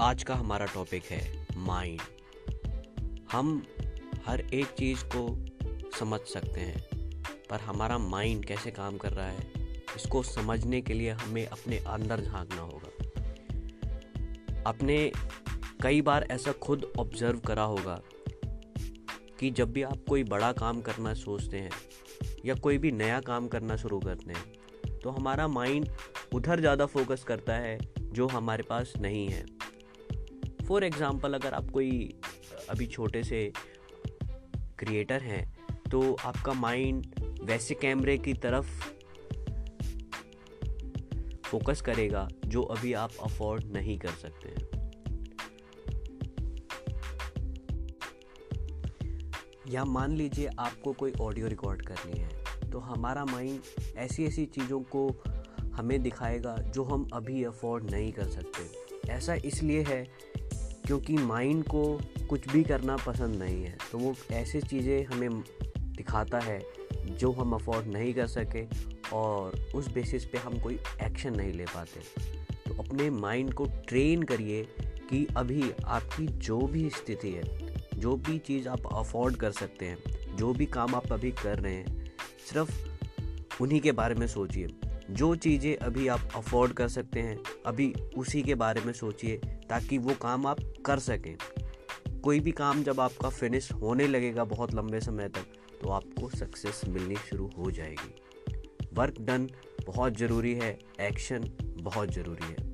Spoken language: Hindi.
आज का हमारा टॉपिक है माइंड हम हर एक चीज़ को समझ सकते हैं, पर हमारा माइंड कैसे काम कर रहा है, इसको समझने के लिए हमें अपने अंदर झांकना होगा। अपने कई बार ऐसा खुद ऑब्ज़र्व करा होगा कि जब भी आप कोई बड़ा काम करना सोचते हैं या कोई भी नया काम करना शुरू करते हैं तो हमारा माइंड उधर ज़्यादा फोकस करता है जो हमारे पास नहीं है। फॉर एग्ज़ाम्पल अगर आप कोई, अभी छोटे से क्रिएटर हैं तो आपका माइंड वैसे कैमरे की तरफ़ फोकस करेगा, जो अभी आप अफोर्ड नहीं कर सकते हैं। या मान लीजिए आपको कोई ऑडियो रिकॉर्ड करनी है तो हमारा माइंड ऐसी ऐसी चीज़ों को हमें दिखाएगा, जो हम अभी अफोर्ड नहीं कर सकते। ऐसा इसलिए है क्योंकि माइंड को कुछ भी करना पसंद नहीं है। तो वो ऐसी चीज़ें हमें दिखाता है जो हम अफोर्ड नहीं कर सके और उस बेसिस पे हम कोई एक्शन नहीं ले पाते। तो अपने माइंड को ट्रेन करिए कि अभी आपकी जो भी स्थिति है, जो भी चीज़ आप अफोर्ड कर सकते हैं, जो भी काम आप अभी कर रहे हैं, सिर्फ़ उन्हीं के बारे में सोचिए। जो चीज़ें अभी आप अफोर्ड कर सकते हैं, अभी उसी के बारे में सोचिए ताकि वो काम आप कर सकें। कोई भी काम जब आपका फिनिश होने लगेगा बहुत लंबे समय तक तो आपको सक्सेस मिलनी शुरू हो जाएगी। वर्क डन बहुत ज़रूरी है एक्शन बहुत ज़रूरी है।